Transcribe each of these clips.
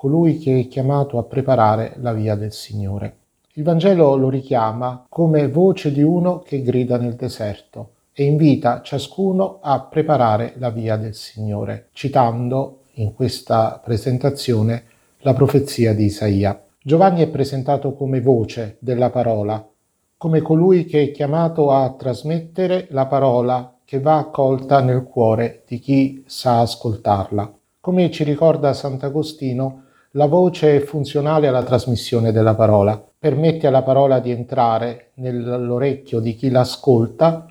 colui che è chiamato a preparare la via del Signore. Il Vangelo lo richiama come voce di uno che grida nel deserto e invita ciascuno a preparare la via del Signore, citando in questa presentazione la profezia di Isaia. Giovanni è presentato come voce della parola, come colui che è chiamato a trasmettere la parola che va accolta nel cuore di chi sa ascoltarla. Come ci ricorda Sant'Agostino, la voce è funzionale alla trasmissione della parola, permette alla parola di entrare nell'orecchio di chi l'ascolta,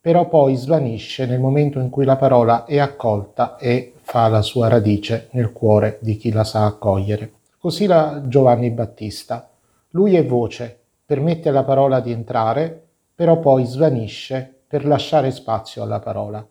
però poi svanisce nel momento in cui la parola è accolta e fa la sua radice nel cuore di chi la sa accogliere. Così la Giovanni Battista. Lui è voce, permette alla parola di entrare, però poi svanisce per lasciare spazio alla parola.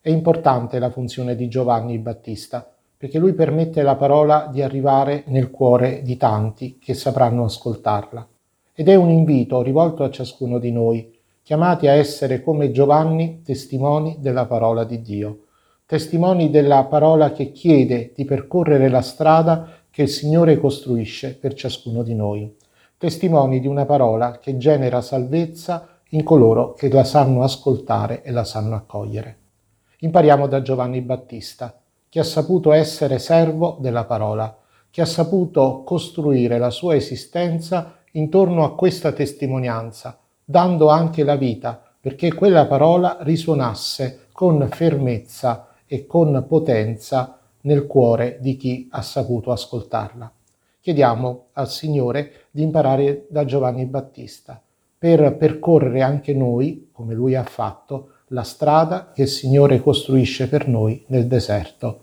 È importante la funzione di Giovanni Battista perché lui permette alla parola di arrivare nel cuore di tanti che sapranno ascoltarla. Ed è un invito rivolto a ciascuno di noi, chiamati a essere come Giovanni testimoni della parola di Dio, testimoni della parola che chiede di percorrere la strada che il Signore costruisce per ciascuno di noi, testimoni di una parola che genera salvezza in coloro che la sanno ascoltare e la sanno accogliere. Impariamo da Giovanni Battista che ha saputo essere servo della parola, che ha saputo costruire la sua esistenza intorno a questa testimonianza, dando anche la vita perché quella parola risuonasse con fermezza e con potenza nel cuore di chi ha saputo ascoltarla. Chiediamo al Signore di imparare da Giovanni Battista per percorrere anche noi, come lui ha fatto, la strada che il Signore costruisce per noi nel deserto